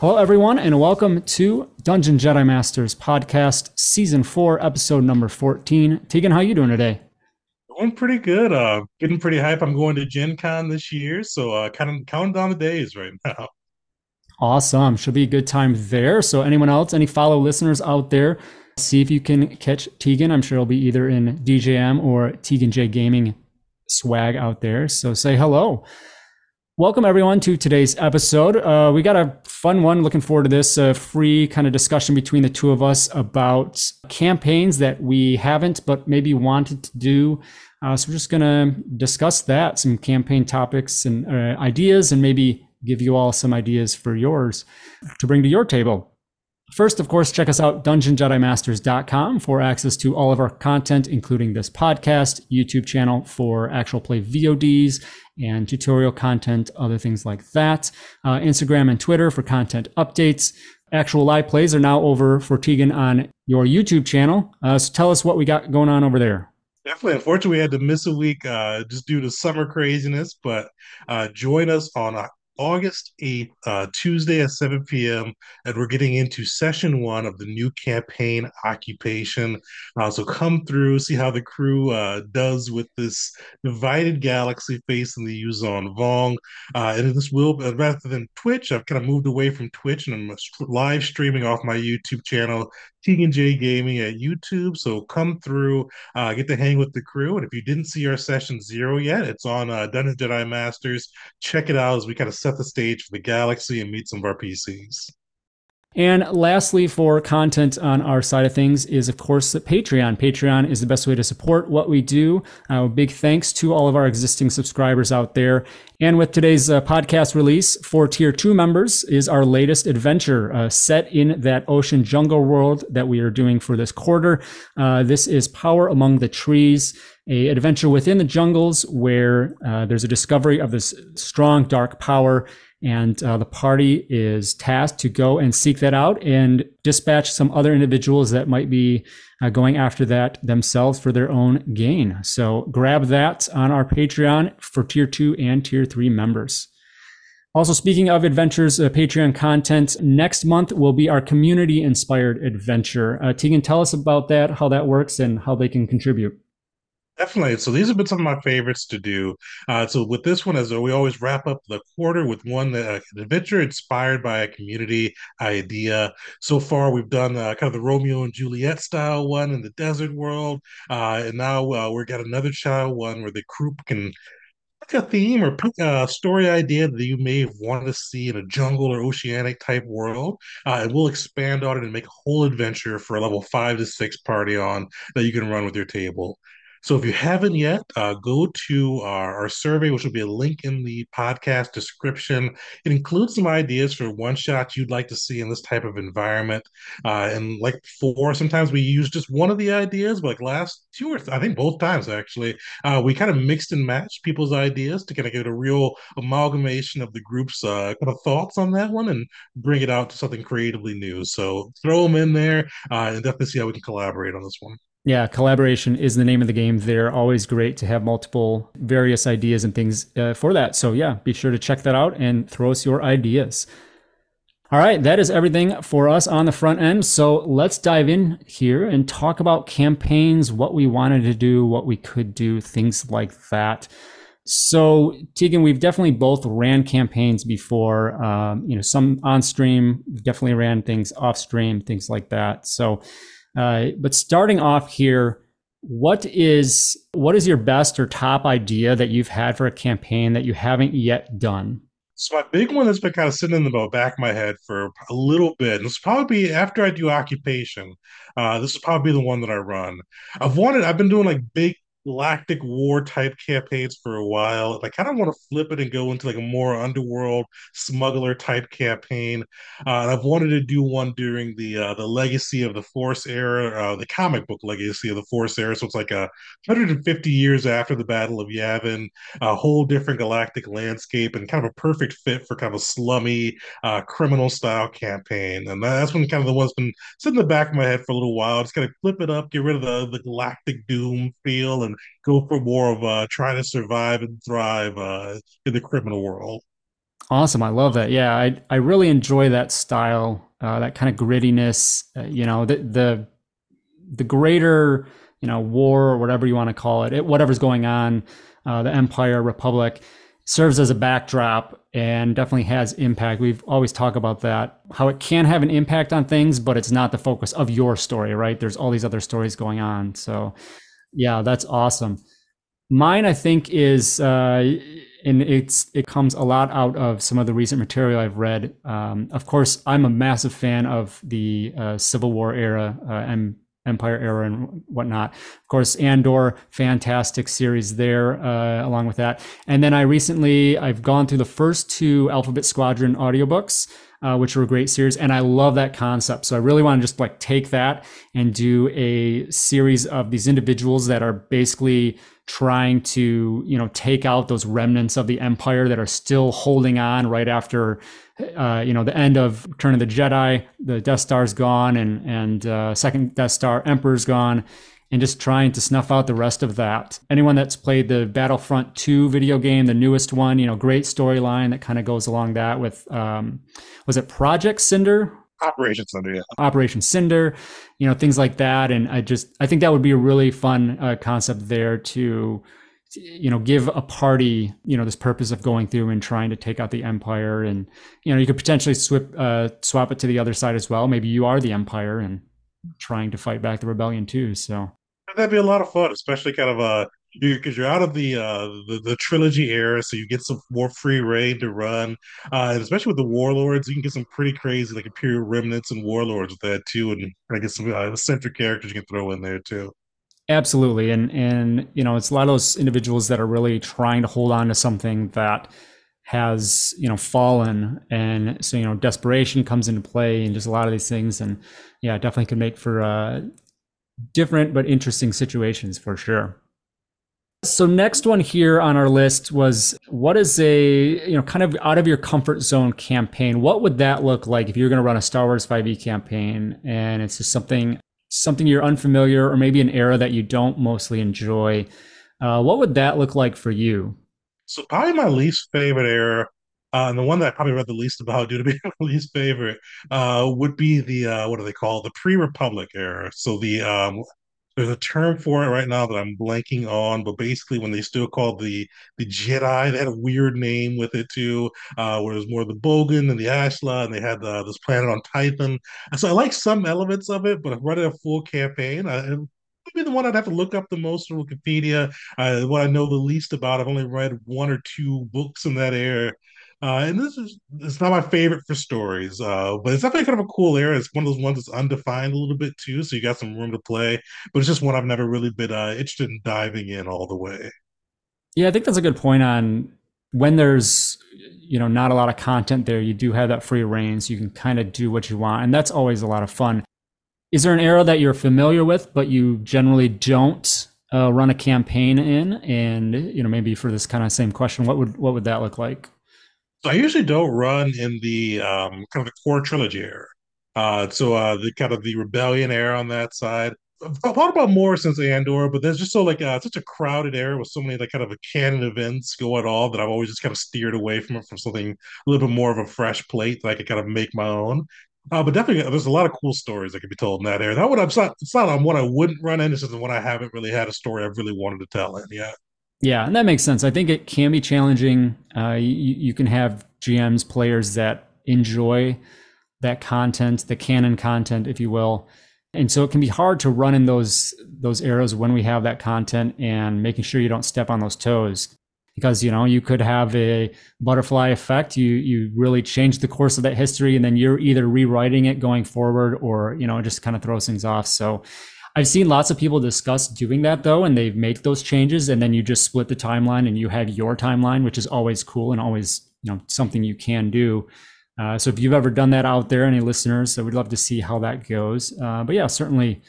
Hello, everyone, and welcome to Dungeon Jedi Masters podcast, season four, episode number fourteen. Tegan, how you doing today? Doing pretty good. Uh, getting pretty hype. I'm going to Gen Con this year, so uh, kind of counting down the days right now. Awesome. Should be a good time there. So, anyone else, any follow listeners out there, see if you can catch Tegan. I'm sure it'll be either in DJM or Tegan J Gaming swag out there. So, say hello. Welcome, everyone, to today's episode. Uh, we got a fun one. Looking forward to this free kind of discussion between the two of us about campaigns that we haven't, but maybe wanted to do. Uh, so, we're just going to discuss that, some campaign topics and uh, ideas, and maybe give you all some ideas for yours to bring to your table. First, of course, check us out, dungeonjedimasters.com for access to all of our content, including this podcast, YouTube channel for actual play VODs and tutorial content, other things like that. Uh, Instagram and Twitter for content updates. Actual live plays are now over for Tegan on your YouTube channel. Uh, so tell us what we got going on over there. Definitely. Unfortunately, we had to miss a week uh, just due to summer craziness, but uh, join us on August 8th, uh, Tuesday at 7 p.m. And we're getting into session one of the new campaign occupation. Uh, so come through, see how the crew uh, does with this divided galaxy facing the Yuuzhan Vong. Uh, and this will, uh, rather than Twitch, I've kind of moved away from Twitch and I'm live streaming off my YouTube channel, Tegan J Gaming at YouTube. So come through, uh, get to hang with the crew. And if you didn't see our session zero yet, it's on uh, Dungeon Jedi Masters. Check it out as we kind of set the stage for the galaxy and meet some of our PCs. And lastly, for content on our side of things is, of course, Patreon. Patreon is the best way to support what we do. Uh, big thanks to all of our existing subscribers out there. And with today's uh, podcast release for Tier 2 members is our latest adventure uh, set in that ocean jungle world that we are doing for this quarter. Uh, this is Power Among the Trees a adventure within the jungles where uh, there's a discovery of this strong dark power and uh, the party is tasked to go and seek that out and dispatch some other individuals that might be uh, going after that themselves for their own gain. So grab that on our Patreon for tier two and tier three members. Also, speaking of adventures, uh, Patreon content, next month will be our community inspired adventure. Uh, Tegan, tell us about that, how that works, and how they can contribute. Definitely. So these have been some of my favorites to do. Uh, so with this one, as we always wrap up the quarter with one uh, an adventure inspired by a community idea. So far, we've done uh, kind of the Romeo and Juliet style one in the desert world, uh, and now uh, we've got another child one where the group can pick a theme or pick a story idea that you may wanted to see in a jungle or oceanic type world, uh, and we'll expand on it and make a whole adventure for a level five to six party on that you can run with your table. So if you haven't yet, uh, go to our, our, survey, which will be a link in the podcast description. It includes some ideas for one shots you'd like to see in this type of environment. Uh, and like before, sometimes we use just one of the ideas, but like last two or th- I think both times actually, uh, we kind of mixed and matched people's ideas to kind of get a real amalgamation of the group's uh, kind of thoughts on that one and bring it out to something creatively new. So throw them in there uh, and definitely see how we can collaborate on this one. Yeah, collaboration is the name of the game. They're always great to have multiple various ideas and things uh, for that. So, yeah, be sure to check that out and throw us your ideas. All right, that is everything for us on the front end. So, let's dive in here and talk about campaigns, what we wanted to do, what we could do, things like that. So, Tegan, we've definitely both ran campaigns before. Um, you know, some on stream, definitely ran things off stream, things like that. So, uh, but starting off here, what is what is your best or top idea that you've had for a campaign that you haven't yet done? So my big one that's been kind of sitting in the back of my head for a little bit. This probably after I do occupation. Uh, this is probably the one that I run. I've wanted. I've been doing like big galactic war type campaigns for a while. I kind of want to flip it and go into like a more underworld smuggler type campaign. Uh, and I've wanted to do one during the uh, the Legacy of the Force era, uh, the comic book Legacy of the Force era. So it's like a 150 years after the Battle of Yavin, a whole different galactic landscape, and kind of a perfect fit for kind of a slummy uh, criminal style campaign. And that's when kind of the one's been sitting in the back of my head for a little while. Just kind of flip it up, get rid of the the galactic doom feel, and and go for more of uh, trying to survive and thrive uh, in the criminal world. Awesome, I love that. Yeah, I I really enjoy that style, uh, that kind of grittiness. Uh, you know, the the the greater you know war or whatever you want to call it, it whatever's going on, uh, the Empire Republic serves as a backdrop and definitely has impact. We've always talked about that, how it can have an impact on things, but it's not the focus of your story, right? There's all these other stories going on. So yeah, that's awesome. Mine, I think, is uh, and it's it comes a lot out of some of the recent material I've read. Um, of course, I'm a massive fan of the uh, Civil War era uh, and Empire era and whatnot. Of course, Andor, fantastic series there. Uh, along with that, and then I recently I've gone through the first two Alphabet Squadron audiobooks uh, which were great series. And I love that concept. So I really want to just like take that and do a series of these individuals that are basically trying to, you know, take out those remnants of the empire that are still holding on right after, uh, you know, the end of Return of the Jedi. The Death Star's gone, and and uh, second Death Star Emperor's gone and just trying to snuff out the rest of that. Anyone that's played the Battlefront 2 video game, the newest one, you know, great storyline that kind of goes along that with, um, was it Project Cinder? Operation Cinder, yeah. Operation Cinder, you know, things like that. And I just, I think that would be a really fun uh, concept there to, you know, give a party, you know, this purpose of going through and trying to take out the empire. And, you know, you could potentially swap, uh, swap it to the other side as well. Maybe you are the empire and trying to fight back the rebellion too. So that'd be a lot of fun, especially kind of uh because you, are out of the uh the, the trilogy era, so you get some more free reign to run, uh, and especially with the warlords, you can get some pretty crazy like imperial remnants and warlords with that too, and I guess some uh, centric characters you can throw in there too. Absolutely, and and you know it's a lot of those individuals that are really trying to hold on to something that has you know fallen, and so you know desperation comes into play, and just a lot of these things, and yeah, definitely can make for uh, different but interesting situations for sure. So next one here on our list was what is a you know kind of out of your comfort zone campaign? What would that look like if you're going to run a Star Wars 5e campaign and it's just something something you're unfamiliar or maybe an era that you don't mostly enjoy? Uh, what would that look like for you? So probably my least favorite era uh, and the one that I probably read the least about due to being my least favorite uh, would be the uh, what do they call it? the pre-Republic era. So the um, there's a term for it right now that I'm blanking on, but basically when they still called the the Jedi, they had a weird name with it too, uh, where it was more the Bogan and the Ashla, and they had uh, this planet on Tython. So I like some elements of it, but I've running a full campaign. I, maybe the one I'd have to look up the most on Wikipedia. Uh, what I know the least about. I've only read one or two books in that era. Uh, and this is it's not my favorite for stories, uh, but it's definitely kind of a cool area. It's one of those ones that's undefined a little bit too, so you got some room to play. But it's just one I've never really been uh, interested in diving in all the way. Yeah, I think that's a good point on when there's you know not a lot of content there. You do have that free reign, so you can kind of do what you want, and that's always a lot of fun. Is there an era that you're familiar with, but you generally don't uh, run a campaign in? And you know, maybe for this kind of same question, what would what would that look like? So I usually don't run in the um, kind of the core trilogy era. Uh, so uh, the kind of the rebellion era on that side. I've thought about more since Andor, but there's just so like uh, such a crowded era with so many like kind of a canon events going on that I've always just kind of steered away from it from something a little bit more of a fresh plate that I could kind of make my own. Uh, but definitely, there's a lot of cool stories that could be told in that era. That one, I'm not, it's not on one I wouldn't run in. It's just the one I haven't really had a story I've really wanted to tell in yet. Yeah, and that makes sense. I think it can be challenging. Uh, you, you can have GMs, players that enjoy that content, the canon content, if you will. And so it can be hard to run in those those eras when we have that content and making sure you don't step on those toes. Because you know you could have a butterfly effect. You you really change the course of that history, and then you're either rewriting it going forward, or you know it just kind of throws things off. So I've seen lots of people discuss doing that though, and they make those changes, and then you just split the timeline and you have your timeline, which is always cool and always you know something you can do. Uh, so if you've ever done that out there, any listeners, so we'd love to see how that goes. Uh, but yeah, certainly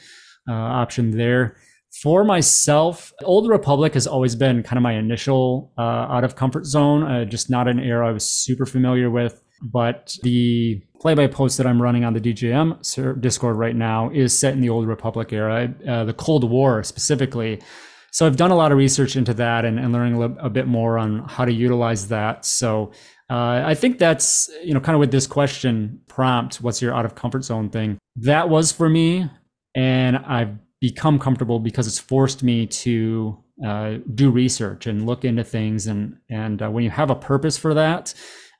uh, option there. For myself, Old Republic has always been kind of my initial uh, out of comfort zone, uh, just not an era I was super familiar with. But the play by post that I'm running on the DJM Discord right now is set in the Old Republic era, uh, the Cold War specifically. So I've done a lot of research into that and, and learning a, a, bit more on how to utilize that. So uh, I think that's, you know, kind of with this question prompt, what's your out of comfort zone thing? That was for me. And I've become comfortable because it's forced me to uh, do research and look into things. And, and uh, when you have a purpose for that,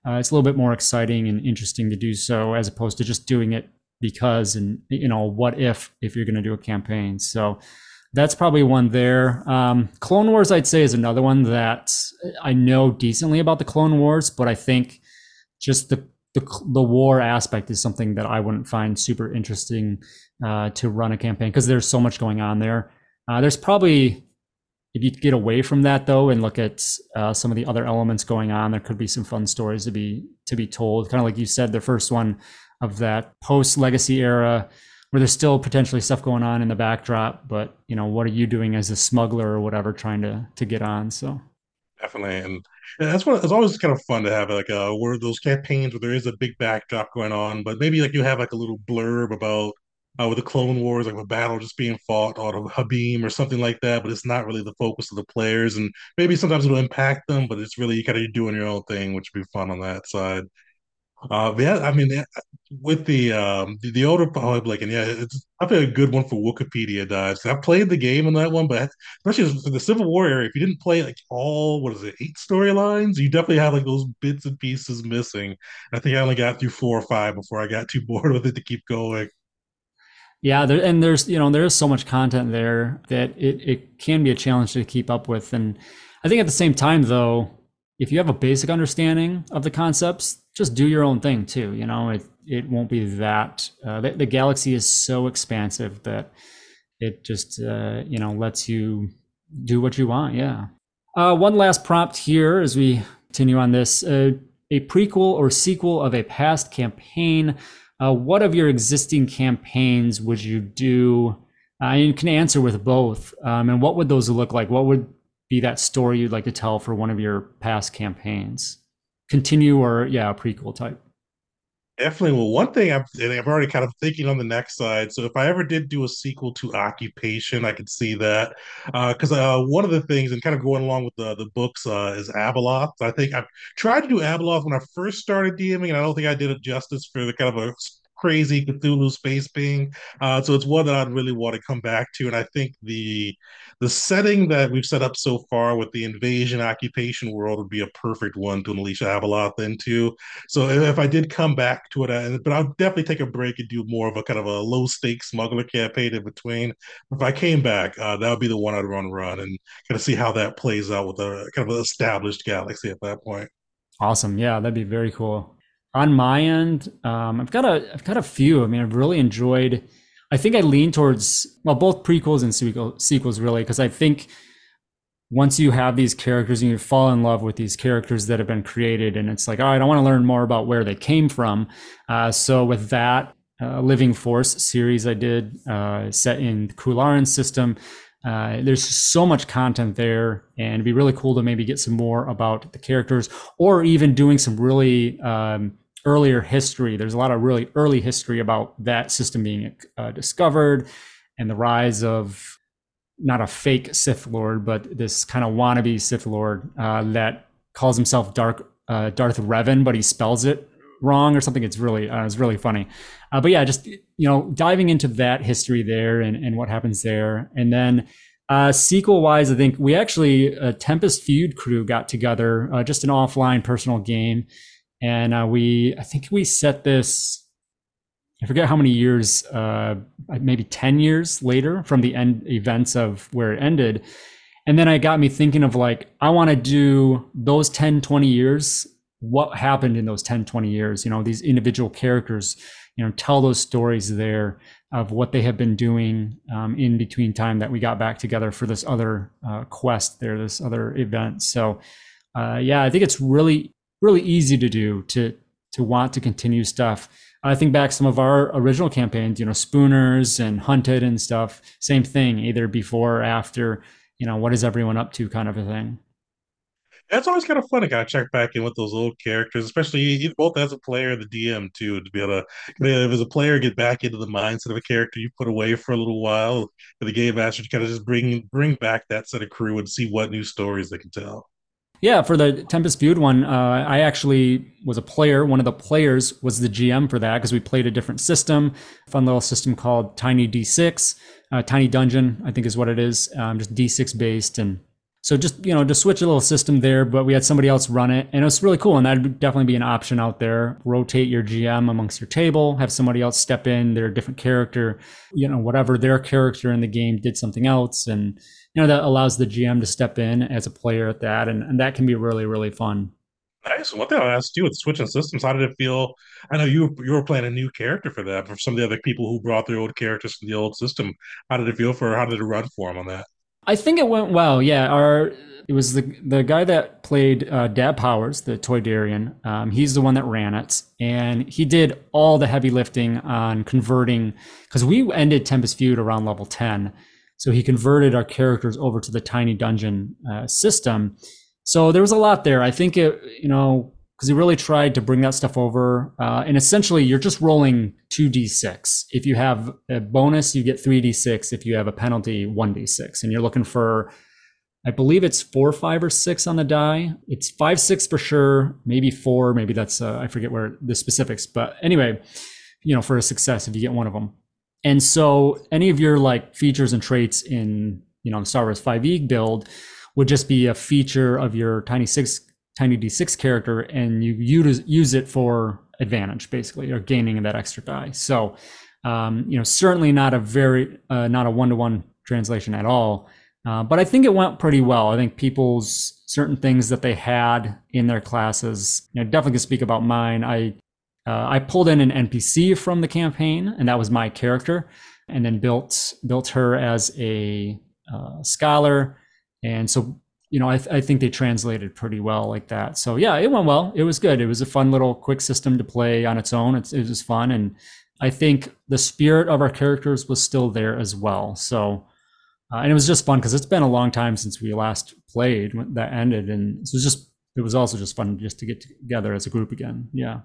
uh, it's a little bit more exciting and interesting to do so as opposed to just doing it because and you know what if if you're going to do a campaign. So that's probably one there. Um, clone wars i'd say is another one that i know decently about the clone wars but i think just the the, the war aspect is something that i wouldn't find super interesting uh, to run a campaign because there's so much going on there. Uh, there's probably if you get away from that though and look at uh, some of the other elements going on, there could be some fun stories to be to be told. Kind of like you said, the first one of that post legacy era, where there's still potentially stuff going on in the backdrop, but you know, what are you doing as a smuggler or whatever, trying to to get on? So definitely, and that's what it's always kind of fun to have like uh where those campaigns where there is a big backdrop going on, but maybe like you have like a little blurb about uh, with the Clone Wars, like a battle just being fought out of Habim or something like that, but it's not really the focus of the players. And maybe sometimes it'll impact them, but it's really kind of doing your own thing, which would be fun on that side. Uh, yeah, I mean, with the um, the, the Old Republic, and yeah, it's think a good one for Wikipedia dives. I played the game in that one, but especially for the Civil War area, if you didn't play like all what is it, eight storylines, you definitely have like those bits and pieces missing. I think I only got through four or five before I got too bored with it to keep going. Yeah, there, and there's you know there is so much content there that it it can be a challenge to keep up with, and I think at the same time though, if you have a basic understanding of the concepts, just do your own thing too. You know, it it won't be that uh, the, the, galaxy is so expansive that it just uh, you know lets you do what you want. Yeah. Uh, one last prompt here as we continue on this: uh, a prequel or sequel of a past campaign uh, what of your existing campaigns would you do? Uh, you can answer with both. Um, and what would those look like? What would be that story you'd like to tell for one of your past campaigns? Continue or, yeah, prequel type? Definitely. Well, one thing I'm, I'm already kind of thinking on the next side. So if I ever did do a sequel to Occupation, I could see that. Because uh, uh, one of the things, and kind of going along with the the books, uh, is Abeloth. I think I've tried to do Abeloth when I first started DMing, and I don't think I did it justice for the kind of a crazy Cthulhu space being. Uh, so it's one that I'd really want to come back to. And I think the the setting that we've set up so far with the invasion occupation world would be a perfect one to unleash Abeloth into. So if I did come back to it, uh, but I'll definitely take a break and do more of a kind of a low stakes smuggler campaign in between. If I came back, uh, that would be the one I'd run run and kind of see how that plays out with a kind of an established galaxy at that point. Awesome. Yeah, that'd be very cool on my end, um, I've got a I've got a few. I mean, I've really enjoyed. I think I lean towards well, both prequels and sequel, sequels really, because I think once you have these characters and you fall in love with these characters that have been created, and it's like, all right, I want to learn more about where they came from. Uh, so with that uh, Living Force series I did uh, set in the Kularan system, uh, there's so much content there, and it'd be really cool to maybe get some more about the characters, or even doing some really um, earlier history. There's a lot of really early history about that system being uh, discovered and the rise of not a fake Sith Lord, but this kind of wannabe Sith Lord uh, that calls himself Dark uh, Darth Revan, but he spells it wrong or something. It's really uh, it's really funny. Uh, but yeah, just you know diving into that history there and, and what happens there, and then. Uh, sequel wise, I think we actually, uh, Tempest Feud crew got together, uh, just an offline personal game and uh, we I think we set this. I forget how many years, uh, maybe ten years later from the end events of where it ended, and then it got me thinking of like I want to do those 10, 20 years. What happened in those 10, 20 years? You know, these individual characters. You know, tell those stories there. of what they have been doing um, in between time that we got back together for this other uh, quest there, this other event. So, uh, yeah, I think it's really, really easy to do to to want to continue stuff. I think back some of our original campaigns, you know, Spooners and Hunted and stuff. Same thing, either before or after. You know, what is everyone up to, kind of a thing. That's always kind of fun to kind of check back in with those old characters, especially both as a player and the DM too, to be able to, if as a player, get back into the mindset of a character you put away for a little while. For the game master to kind of just bring bring back that set of crew and see what new stories they can tell. Yeah, for the Tempest Feud one, uh, I actually was a player. One of the players was the GM for that because we played a different system, fun little system called Tiny D6, uh, Tiny Dungeon, I think is what it is, um, just D6 based and so just you know to switch a little system there, but we had somebody else run it, and it was really cool. And that'd definitely be an option out there. Rotate your GM amongst your table, have somebody else step in, their different character, you know, whatever their character in the game did something else, and you know that allows the GM to step in as a player at that, and, and that can be really really fun. Nice. One thing I asked you with switching systems, how did it feel? I know you you were playing a new character for that. For some of the other people who brought their old characters from the old system, how did it feel for? How did it run for them on that? I think it went well. Yeah, our it was the the guy that played uh, Dad Powers, the Toydarian. Um, he's the one that ran it, and he did all the heavy lifting on converting because we ended Tempest Feud around level ten, so he converted our characters over to the tiny dungeon uh, system. So there was a lot there. I think it, you know, because he really tried to bring that stuff over. Uh, and essentially, you're just rolling 2d6. If you have a bonus, you get 3d6. If you have a penalty, 1d6. And you're looking for, I believe it's four, five, or six on the die. It's five, six for sure. Maybe four. Maybe that's, uh, I forget where the specifics. But anyway, you know, for a success, if you get one of them. And so any of your like features and traits in, you know, the Star Wars 5e build would just be a feature of your Tiny Six tiny d6 character and you use use it for advantage basically or gaining that extra die. So um, you know certainly not a very uh, not a one-to-one translation at all uh, but i think it went pretty well. I think people's certain things that they had in their classes you know definitely can speak about mine. I uh, i pulled in an npc from the campaign and that was my character and then built built her as a uh, scholar. And so you know, I, th- I, think they translated pretty well like that. So yeah, it went well. It was good. It was a fun little quick system to play on its own. It's, it was fun, and I think the spirit of our characters was still there as well. So, uh, and it was just fun because it's been a long time since we last played when that ended, and it was just it was also just fun just to get together as a group again. Yeah,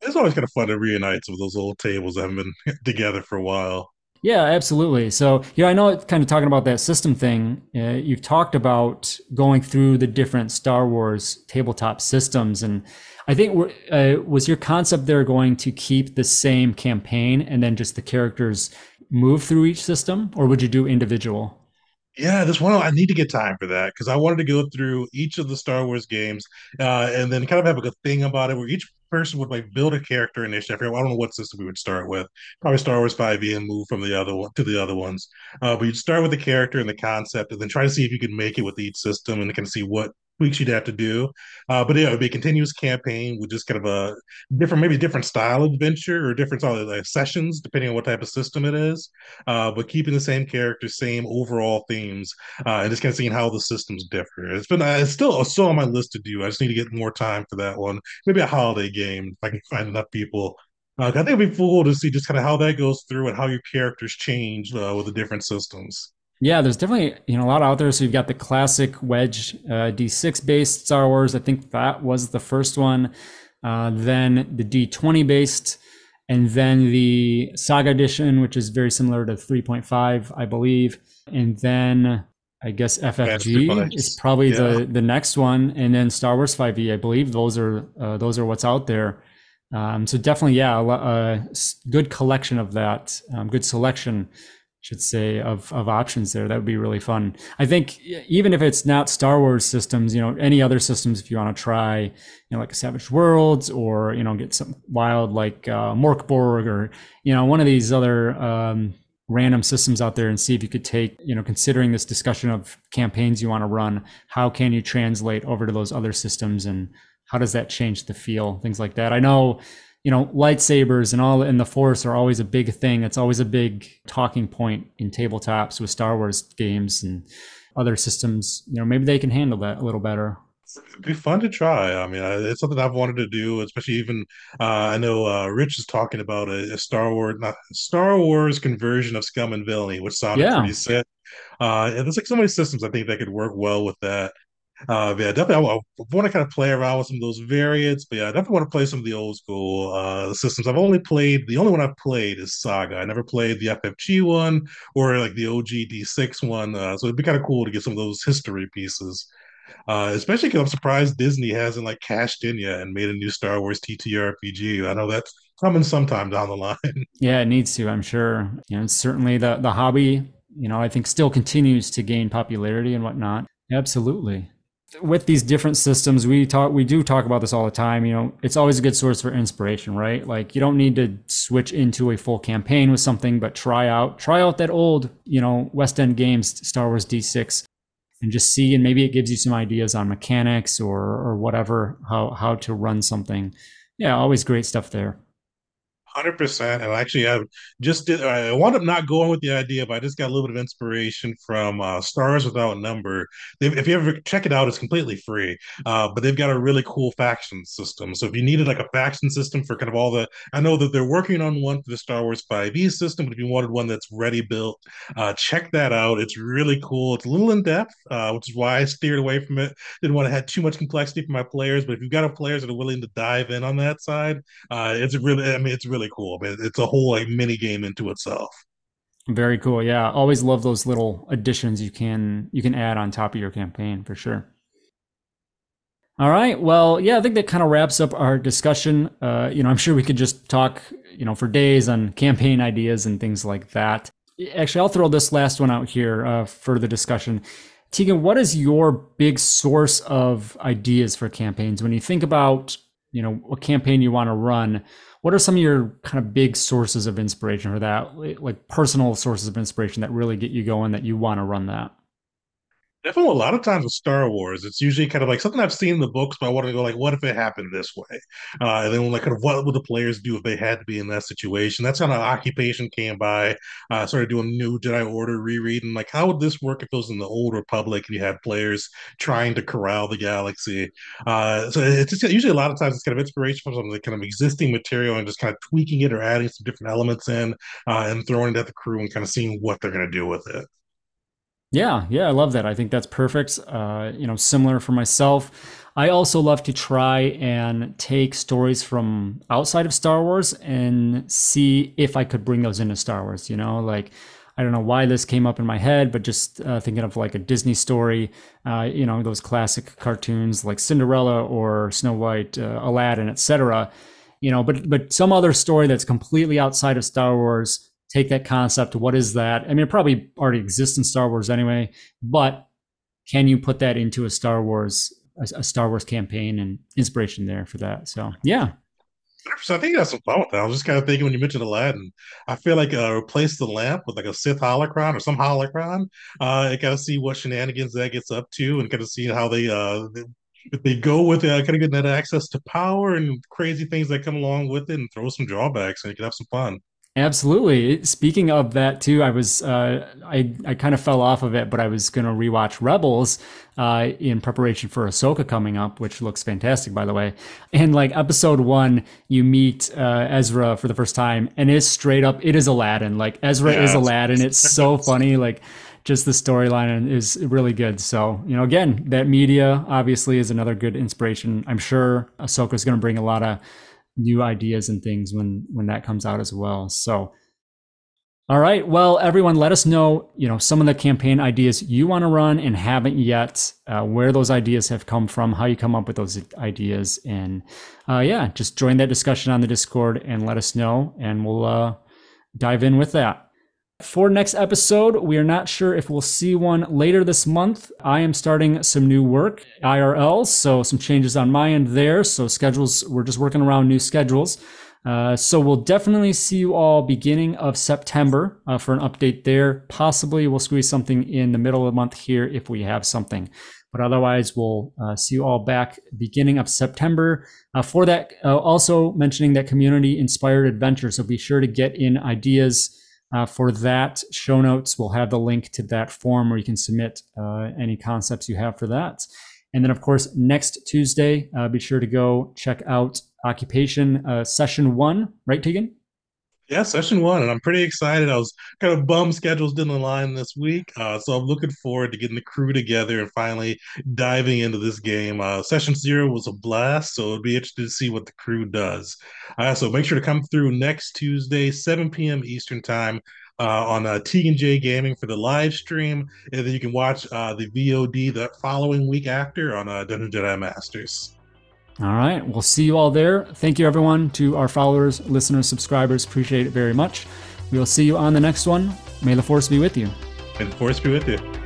it's always kind of fun to reunite some of those old tables that haven't been together for a while. Yeah, absolutely. So, yeah, I know kind of talking about that system thing. Uh, you've talked about going through the different Star Wars tabletop systems, and I think uh, was your concept there going to keep the same campaign and then just the characters move through each system, or would you do individual? Yeah, this one I need to get time for that because I wanted to go through each of the Star Wars games uh, and then kind of have a good thing about it where each person would like build a character initiative. I don't know what system we would start with. Probably Star Wars 5e and move from the other one to the other ones. Uh, but you'd start with the character and the concept, and then try to see if you could make it with each system and kind of see what tweaks you'd have to do. Uh, but yeah, it would be a continuous campaign with just kind of a different, maybe different style adventure or different of like sessions, depending on what type of system it is. Uh, but keeping the same characters, same overall themes, uh, and just kind of seeing how the systems differ. It's been, uh, it's still still on my list to do. I just need to get more time for that one. Maybe a holiday game if I can find enough people. Uh, I think it'd be cool to see just kind of how that goes through and how your characters change uh, with the different systems. Yeah, there's definitely you know a lot out there. So you've got the classic Wedge uh, D6 based Star Wars. I think that was the first one. Uh, then the D20 based, and then the Saga Edition, which is very similar to 3.5, I believe. And then I guess FFG is probably yeah. the the next one, and then Star Wars 5e. I believe those are uh, those are what's out there. Um, so definitely, yeah, a, a, good collection of that, um, good selection should say of of options there. That would be really fun. I think even if it's not star wars systems you know any other systems if you want to try you know like a savage worlds or you know get some wild like uh, Mörk Borg or you know one of these other um, random systems out there and see if you could take you know considering this discussion of campaigns you want to run how can you translate over to those other systems and how does that change the feel things like that. I know you know, lightsabers and all in the Force are always a big thing. It's always a big talking point in tabletops with Star Wars games and other systems. You know, maybe they can handle that a little better. It'd be fun to try. I mean, it's something I've wanted to do, especially even uh, I know uh, Rich is talking about a, a Star Wars, not Star Wars conversion of Scum and Villainy, which sounded yeah. pretty sick. Uh, and there's like so many systems I think that could work well with that. Uh, yeah, definitely. I, I want to kind of play around with some of those variants, but yeah, I definitely want to play some of the old school uh, systems. I've only played the only one I've played is Saga. I never played the FFG one or like the OG D6 one. Uh, so it'd be kind of cool to get some of those history pieces. Uh, especially because I'm surprised Disney hasn't like cashed in yet and made a new Star Wars TTRPG. I know that's coming sometime down the line. Yeah, it needs to. I'm sure. You know, certainly the the hobby. You know, I think still continues to gain popularity and whatnot. Absolutely with these different systems we talk we do talk about this all the time you know it's always a good source for inspiration right? Like you don't need to switch into a full campaign with something but try out try out that old you know west end games star wars d6 and just see and maybe it gives you some ideas on mechanics or or whatever how how to run something. Yeah always great stuff there Hundred percent, and actually, I just did. I wound up not going with the idea, but I just got a little bit of inspiration from uh, Stars Without Number. They've, if you ever check it out, it's completely free. Uh, but they've got a really cool faction system. So if you needed like a faction system for kind of all the, I know that they're working on one for the Star Wars Five E system, but if you wanted one that's ready built, uh, check that out. It's really cool. It's a little in depth, uh, which is why I steered away from it. Didn't want to have too much complexity for my players, but if you've got a players that are willing to dive in on that side, uh, it's really, I mean, it's really cool. But it's a whole like mini game into itself. Very cool. Yeah, always love those little additions you can you can add on top of your campaign for sure. All right. Well, yeah, I think that kind of wraps up our discussion. Uh, you know, I'm sure we could just talk, you know, for days on campaign ideas and things like that. Actually, I'll throw this last one out here uh, for the discussion. Tegan, what is your big source of ideas for campaigns when you think about, you know, a campaign you want to run? What are some of your kind of big sources of inspiration for that like personal sources of inspiration that really get you going that you want to run that definitely a lot of times with Star Wars, it's usually kind of like something I've seen in the books, but I want to go like, what if it happened this way? Uh, and then like, kind of what would the players do if they had to be in that situation? That's kind of occupation came by. Uh, started doing new Jedi Order rereading, like how would this work if it was in the Old Republic and you had players trying to corral the galaxy? Uh, so it's just usually a lot of times it's kind of inspiration from some of the kind of existing material and just kind of tweaking it or adding some different elements in uh, and throwing it at the crew and kind of seeing what they're going to do with it. Yeah, yeah, I love that. I think that's perfect. Uh, you know, similar for myself. I also love to try and take stories from outside of Star Wars and see if I could bring those into Star Wars. You know, like I don't know why this came up in my head, but just uh, thinking of like a Disney story, uh, you know, those classic cartoons like Cinderella or Snow White, uh, Aladdin, etc. You know, but but some other story that's completely outside of Star Wars take that concept. What is that? I mean, it probably already exists in Star Wars anyway, but can you put that into a Star Wars a, Star Wars campaign and inspiration there for that? So yeah. So I think that's some fun with that. I was just kind of thinking when you mentioned Aladdin, I feel like uh, replace the lamp with like a Sith holocron or some holocron. Uh, and kind of see what shenanigans that gets up to, and kind of see how they uh they, if they go with it, uh, kind of get that access to power and crazy things that come along with it, and throw some drawbacks, and you can have some fun. Absolutely. Speaking of that too, I was uh, I I kind of fell off of it, but I was going to rewatch Rebels uh, in preparation for Ahsoka coming up, which looks fantastic, by the way. And like episode one, you meet uh, Ezra for the first time, and it's straight up it is Aladdin. Like Ezra yeah, is Aladdin. It's so funny. Like just the storyline is really good. So you know, again, that media obviously is another good inspiration. I'm sure Ahsoka is going to bring a lot of new ideas and things when when that comes out as well. So all right, well, everyone, let us know, you know, some of the campaign ideas you want to run and haven't yet, uh, where those ideas have come from, how you come up with those ideas, and uh, yeah, just join that discussion on the Discord and let us know, and we'll uh, dive in with that. For next episode, we are not sure if we'll see one later this month. I am starting some new work, IRL, so some changes on my end there. So schedules, we're just working around new schedules. Uh, so we'll definitely see you all beginning of September uh, for an update there. Possibly we'll squeeze something in the middle of the month here if we have something. But otherwise, we'll uh, see you all back beginning of September. Uh, for that, uh, also mentioning that community inspired adventure. So be sure to get in ideas uh, for that. Show notes will have the link to that form where you can submit any concepts you have for that. And then, of course, next Tuesday, be sure to go check out occupation uh, session one, right, Tegan? Yeah, session one, and I'm pretty excited. I was kind of bummed schedules didn't align this week, uh, so I'm looking forward to getting the crew together and finally diving into this game. Uh, session zero was a blast, so it'll be interesting to see what the crew does. Uh, so make sure to come through next Tuesday, 7 p.m. Eastern Time. Uh, on uh, Tegan J Gaming for the live stream, and then you can watch uh, the VOD the following week after on uh, Dungeon Jedi Masters. All right. We'll see you all there. Thank you, everyone, to our followers, listeners, subscribers. Appreciate it very much. We will see you on the next one. May the force be with you. May the force be with you.